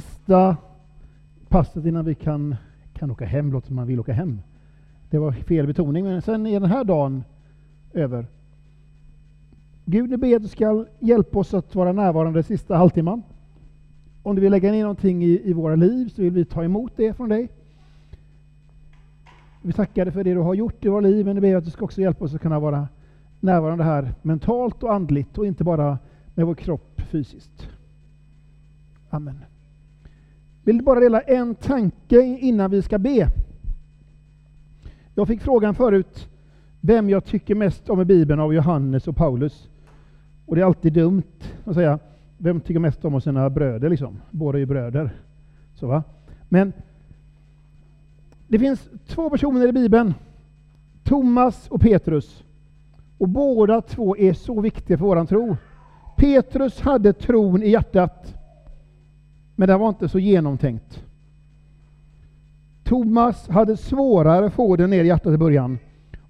sista passet innan vi kan, kan åka hem, låter som man vill åka hem. Det var fel betoning, men sen är den här dagen över. Gud, nu ber att du ska hjälpa oss att vara närvarande sista halvtimman. Om du vill lägga ner någonting i, i våra liv så vill vi ta emot det från dig. Vi tackar dig för det du har gjort i våra liv, men nu ber att du ska också hjälpa oss att kunna vara närvarande här mentalt och andligt och inte bara med vår kropp fysiskt. Amen. Vill bara dela en tanke innan vi ska be. Jag fick frågan förut vem jag tycker mest om i Bibeln av Johannes och Paulus. Och det är alltid dumt att säga vem tycker mest om sina bröder liksom? Båda är ju bröder. Så va? Men det finns två personer i Bibeln, Thomas och Petrus. Och båda två är så viktiga för våran tro. Petrus hade tron i hjärtat, men det var inte så genomtänkt. Thomas hade svårare att få den ner i hjärtat i början,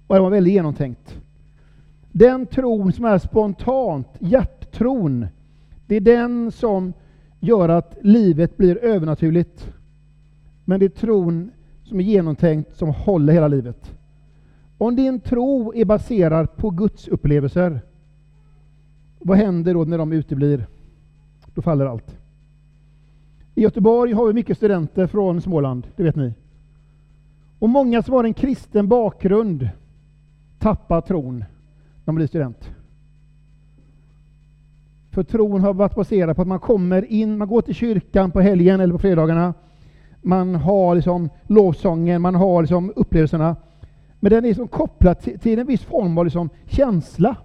och det var väldigt genomtänkt. Den tron som är spontant, hjärttron, det är den som gör att livet blir övernaturligt. Men det är tron som är genomtänkt som håller hela livet. Om din tro är baserad på Guds upplevelser, vad händer då när de uteblir? Då faller allt. I Göteborg har vi mycket studenter från Småland, det vet ni. Och många som har en kristen bakgrund tappar tron när de blir student. För tron har varit baserad på att man kommer in, man går till kyrkan på helgen eller på fredagarna. Man har liksom lovsången, man har liksom upplevelserna. Men den är liksom kopplad till, till en viss form av liksom känsla.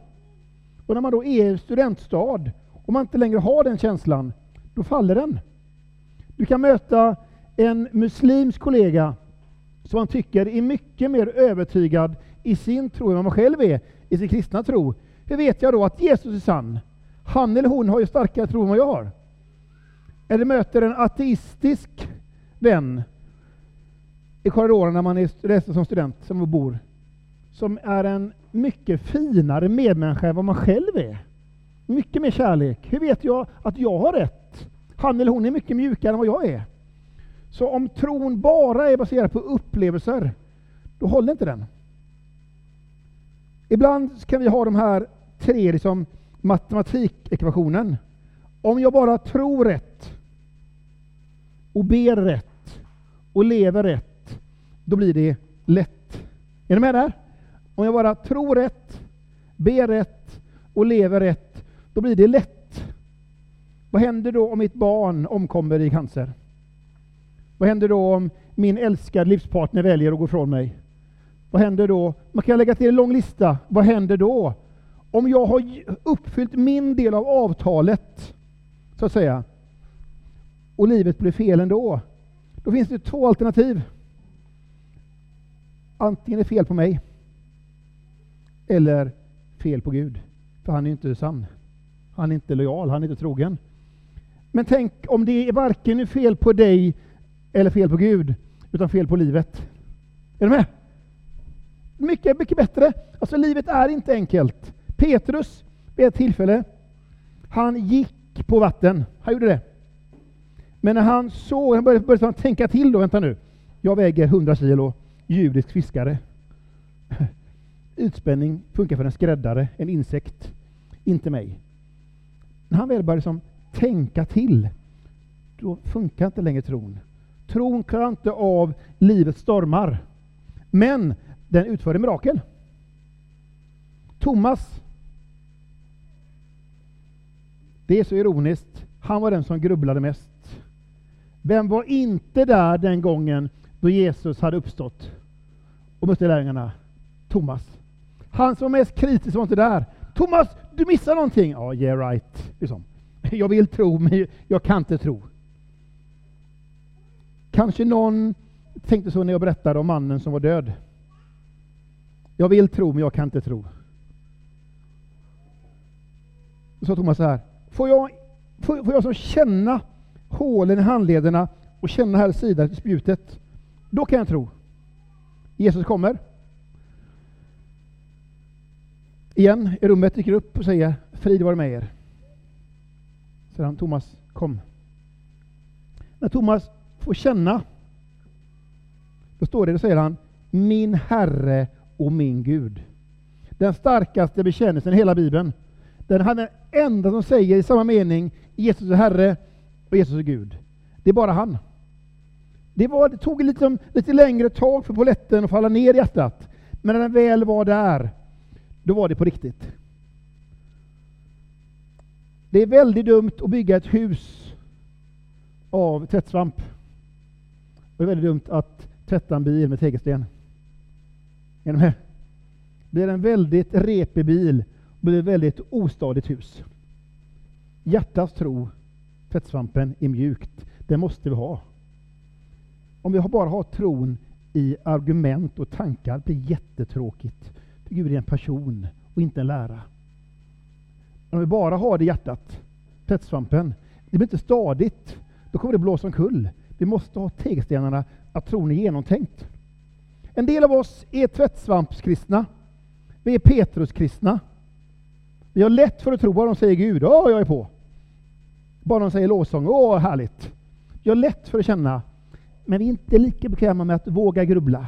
Och när man då är studentstad och man inte längre har den känslan, då faller den. Du kan möta en muslimsk kollega som man tycker är mycket mer övertygad i sin tro än vad man själv är i sin kristna tro. Hur vet jag då att Jesus är sann? Han eller hon har ju starkare tro än vad jag har. Eller möter en ateistisk vän i korridoren när man är som student, som bor, som är en mycket finare medmänniska än vad man själv är. Mycket mer kärlek. Hur vet jag att jag har rätt? Han eller hon är mycket mjukare än vad jag är. Så om tron bara är baserad på upplevelser, då håller inte den. Ibland kan vi ha de här tre liksom, matematikekvationen. Om jag bara tror rätt och ber rätt och lever rätt, då blir det lätt. Är ni med där? Om jag bara tror rätt, ber rätt och lever rätt, då blir det lätt. Vad händer då om mitt barn omkommer i cancer? Vad händer då om min älskade livspartner väljer att gå ifrån mig? Vad händer då? Man kan lägga till en lång lista. Vad händer då? Om jag har uppfyllt min del av avtalet, så att säga, och livet blir fel ändå, då finns det två alternativ. Antingen är det fel på mig, eller fel på Gud. För han är inte sann. Han är inte lojal, han är inte trogen. Men tänk om det är varken fel på dig eller fel på Gud, utan fel på livet. Är du med? Mycket, mycket bättre. Alltså livet är inte enkelt. Petrus, vid ett tillfälle, han gick på vatten. Han gjorde det. Men när han såg, han började, började tänka till då, vänta nu. Jag väger 100 kilo, judisk fiskare. Utspänning funkar för en skräddare, en insekt, inte mig. När han väl började som tänka till, då funkar inte längre tron. Tron klarar inte av livets stormar. Men den utförde mirakel. Thomas, det är så ironiskt, han var den som grubblade mest. Vem var inte där den gången då Jesus hade uppstått och mötte lärjungarna? Thomas. Han som var mest kritisk var inte där. Thomas, du missar någonting! Ja, yeah right. Liksom. Jag vill tro, men jag kan inte tro. Kanske någon tänkte så när jag berättade om mannen som var död. Jag vill tro, men jag kan inte tro. Då sa Thomas så här, får jag, får, får jag så känna hålen i handlederna och känna här sidan till spjutet, då kan jag tro. Jesus kommer. Igen i rummet dyker upp och säger, frid vare med er. Säger han, Thomas, kom. När Thomas får känna, då står det, då säger han Min Herre och min Gud. Den starkaste bekännelsen i hela Bibeln. Den han är den enda som säger i samma mening Jesus är Herre och Jesus är Gud. Det är bara han. Det, var, det tog liksom, lite längre tag för poletten att falla ner i hjärtat. Men när den väl var där, då var det på riktigt. Det är väldigt dumt att bygga ett hus av tvättsvamp. Det är väldigt dumt att tvätta en bil med tegelsten. Är ni med? Det blir en väldigt repig bil och blir ett väldigt ostadigt hus. Hjärtats tro, tvättsvampen, är mjukt. Det måste vi ha. Om vi bara har tron i argument och tankar blir det jättetråkigt. För Gud är en person och inte en lära. Men om vi bara har det i hjärtat, tvättsvampen, det blir inte stadigt. Då kommer det blåsa omkull. Vi måste ha tegelstenarna att tron är genomtänkt. En del av oss är tvättsvampskristna. Vi är Petruskristna. Vi har lätt för att tro bara de säger Gud, ja, jag är på. Bara de säger lovsång, åh, härligt. Vi har lätt för att känna, men vi är inte lika bekväma med att våga grubbla.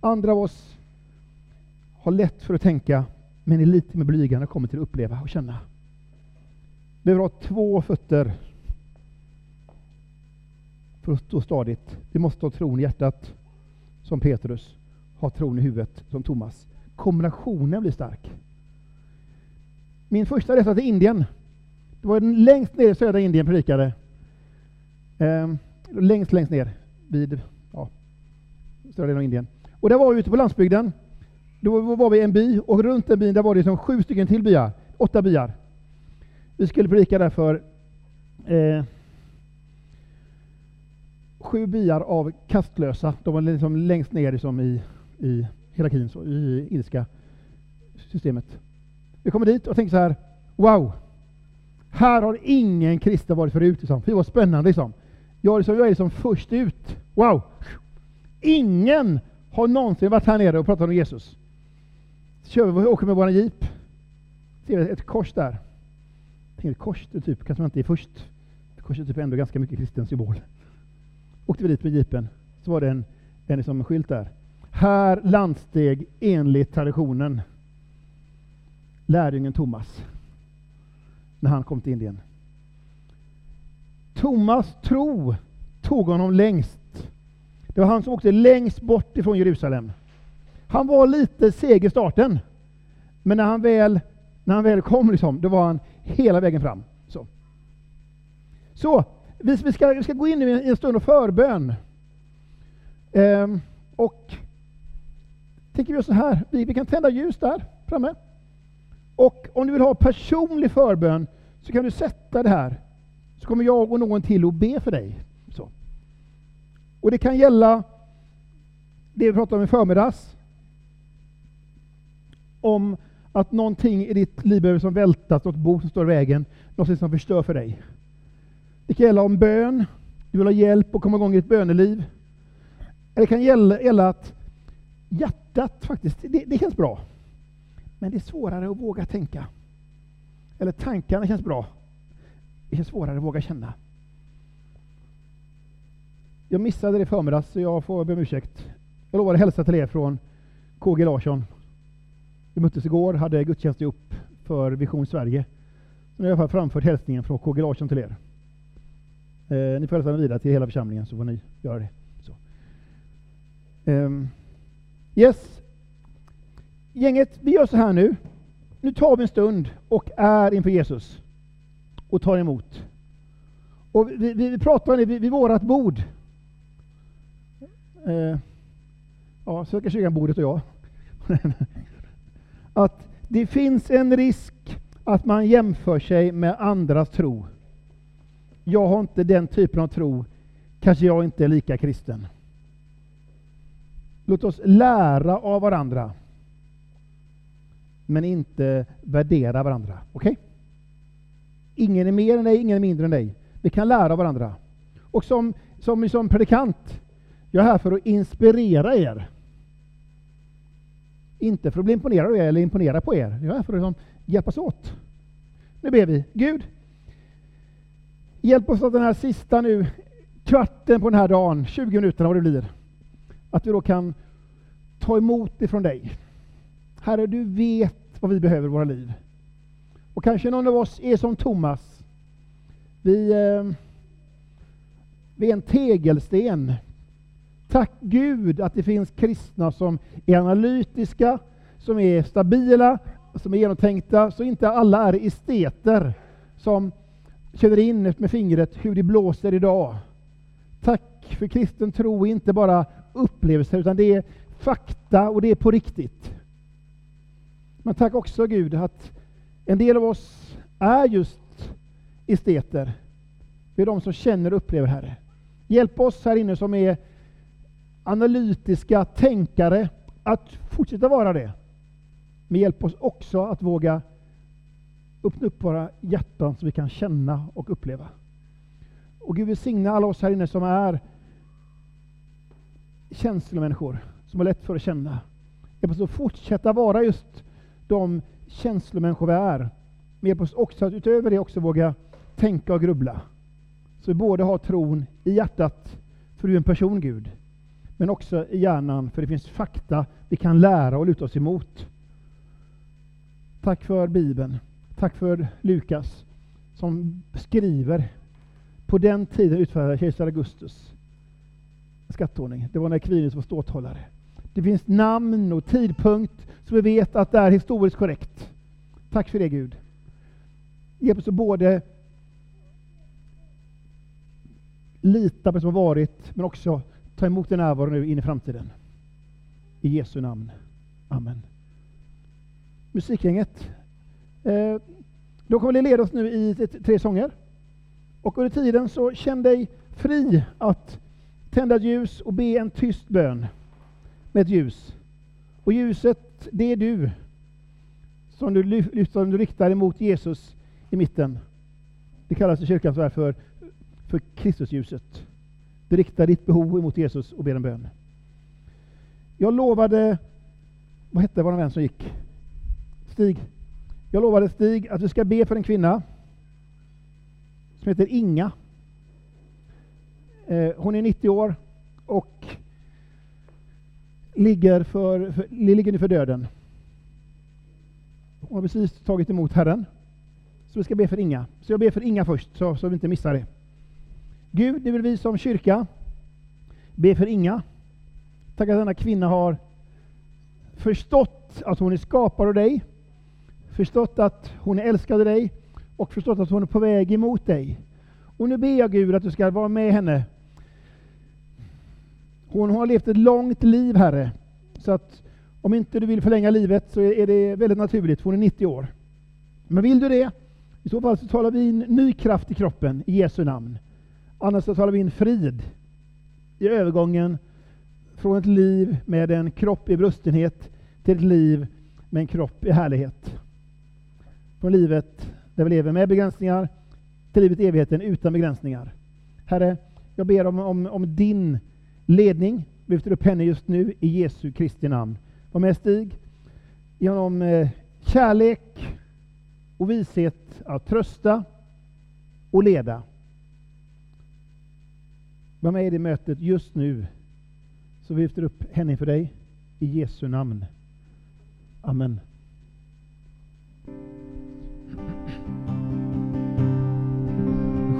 Andra av oss har lätt för att tänka, men är lite mer blyga när det kommer till att uppleva och känna. Vi behöver ha två fötter för att stå stadigt. Vi måste ha tron i hjärtat, som Petrus, ha tron i huvudet, som Thomas. Kombinationen blir stark. Min första resa till Indien, det var längst ner i södra Indien predikade. Ehm, längst, längst ner vid ja, södra delen av Indien. Och där var vi ute på landsbygden. Då var vi i en by och runt den byn där var det som sju stycken till byar, åtta byar. Vi skulle predika där för eh, sju byar av kastlösa. De var liksom längst ner liksom i, i hierarkin, så, i indiska systemet. Vi kommer dit och tänker så här, wow! Här har ingen kristen varit förut. Liksom. Det var spännande. Liksom. Jag, liksom, jag är liksom först ut. Wow! Ingen har någonsin varit här nere och pratat om Jesus. Så kör vi, åker med vår jeep. Ser vi ett kors där. Tänker, ett kors, det typ, kanske man inte är först. Korset är typ ändå ganska mycket kristen symbol. Åkte vi dit med jeepen, så var det en, en liksom skylt där. Här landsteg enligt traditionen lärjungen Thomas när han kom till Indien. Thomas tro tog honom längst. Det var han som åkte längst bort ifrån Jerusalem. Han var lite seg i starten, men när han väl, när han väl kom, liksom, då var han hela vägen fram. Så, Så vi, vi, ska, vi ska gå in i en stund av förbön. Ehm, och tänker vi så här, vi, vi kan tända ljus där framme. Och om du vill ha personlig förbön så kan du sätta det här. Så kommer jag och någon till att be för dig. Så. Och det kan gälla det vi pratade om i förmiddags. Om att någonting i ditt liv behöver som vältas, något bo som står i vägen, något som förstör för dig. Det kan gälla om bön, du vill ha hjälp att komma igång i ditt böneliv. Det kan gälla, gälla att hjärtat faktiskt, det, det känns bra. Men det är svårare att våga tänka. Eller tankarna känns bra. Det känns svårare att våga känna. Jag missade det i förmiddags, så jag får be om ursäkt. Jag lovade att hälsa till er från KG Larsson. Vi möttes igår, hade gudstjänst upp för Vision Sverige. Så nu har jag i alla fall framfört hälsningen från KG Larsson till er. Eh, ni får hälsa den vidare till hela församlingen så får ni göra det. Så. Um, yes, Gänget, vi gör så här nu. Nu tar vi en stund och är inför Jesus och tar emot. Och vi, vi, vi pratar vid, vid vårat bord. Eh, ja, Söka kyrkan-bordet och jag. att det finns en risk att man jämför sig med andras tro. Jag har inte den typen av tro. Kanske jag inte är lika kristen. Låt oss lära av varandra men inte värdera varandra. Okej? Okay? Ingen är mer än dig, ingen är mindre än dig. Vi kan lära av varandra. Och som, som, som predikant, jag är här för att inspirera er. Inte för att bli imponerad av er eller imponera på er. Jag är för att liksom hjälpas åt. Nu ber vi. Gud, Hjälp oss att den här sista nu, kvarten på den här dagen, 20 minuterna vad det blir, att vi då kan ta emot ifrån dig. Herre, du vet vad vi behöver i våra liv. Och kanske någon av oss är som Thomas. Vi, eh, vi är en tegelsten. Tack Gud att det finns kristna som är analytiska, som är stabila, som är genomtänkta, så inte alla är esteter som känner in med fingret hur det blåser idag. Tack för kristen tro är inte bara upplevelser, utan det är fakta och det är på riktigt. Men tack också Gud att en del av oss är just esteter. Vi är de som känner och upplever Herre. Hjälp oss här inne som är analytiska tänkare att fortsätta vara det. Men hjälp oss också att våga öppna upp våra hjärtan så vi kan känna och uppleva. Och Gud välsigne alla oss här inne som är känslomänniskor, som har lätt för att känna. Hjälp oss att fortsätta vara just de känslomänniskor vi är. Men hjälp oss också att utöver det också våga tänka och grubbla. Så vi både har tron i hjärtat, för du är en person Gud, men också i hjärnan, för det finns fakta vi kan lära och luta oss emot. Tack för Bibeln. Tack för Lukas som skriver på den tiden utfärdade kejsar Augustus skattordning. Det var när Quirinius var ståthållare. Det finns namn och tidpunkt så vi vet att det är historiskt korrekt. Tack för det Gud. Hjälp oss att både lita på det som har varit, men också ta emot din närvaro nu in i framtiden. I Jesu namn. Amen. Musikgänget, eh, de kommer att leda oss nu i tre sånger. Och under tiden så känn dig fri att tända ett ljus och be en tyst bön med ett ljus. Och ljuset, det är du som du, lyfter, som du riktar emot Jesus i mitten. Det kallas i kyrkan för, för Kristusljuset. Du riktar ditt behov emot Jesus och ber en bön. Jag lovade, vad hette vår vän som gick? Stig. Jag lovade Stig att vi ska be för en kvinna som heter Inga. Eh, hon är 90 år och ligger, för, för, ligger nu för döden. Hon har precis tagit emot Herren. Så vi ska be för Inga. Så jag ber för Inga först, så, så vi inte missar det. Gud, det vill vi som kyrka be för Inga. Tack att denna kvinna har förstått att hon är skapad av dig, förstått att hon är älskad av dig och förstått att hon är på väg emot dig. Och nu ber jag Gud att du ska vara med henne. Hon har levt ett långt liv, Herre, så att om inte du vill förlänga livet så är det väldigt naturligt, för hon är 90 år. Men vill du det, i så fall så talar vi in ny kraft i kroppen i Jesu namn. Annars så talar vi in frid i övergången från ett liv med en kropp i brustenhet till ett liv med en kropp i härlighet. Från livet där vi lever med begränsningar till livet i evigheten utan begränsningar. Herre, jag ber om, om, om din ledning. Vi Lyfter upp henne just nu i Jesu Kristi namn. Var med Stig. Ge honom eh, kärlek och vishet att trösta och leda. Var med i det mötet just nu. Så vi lyfter upp henne inför dig i Jesu namn. Amen.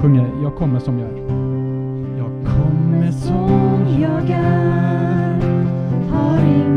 sjunger Jag kommer som jag är. Jag kommer som jag är, har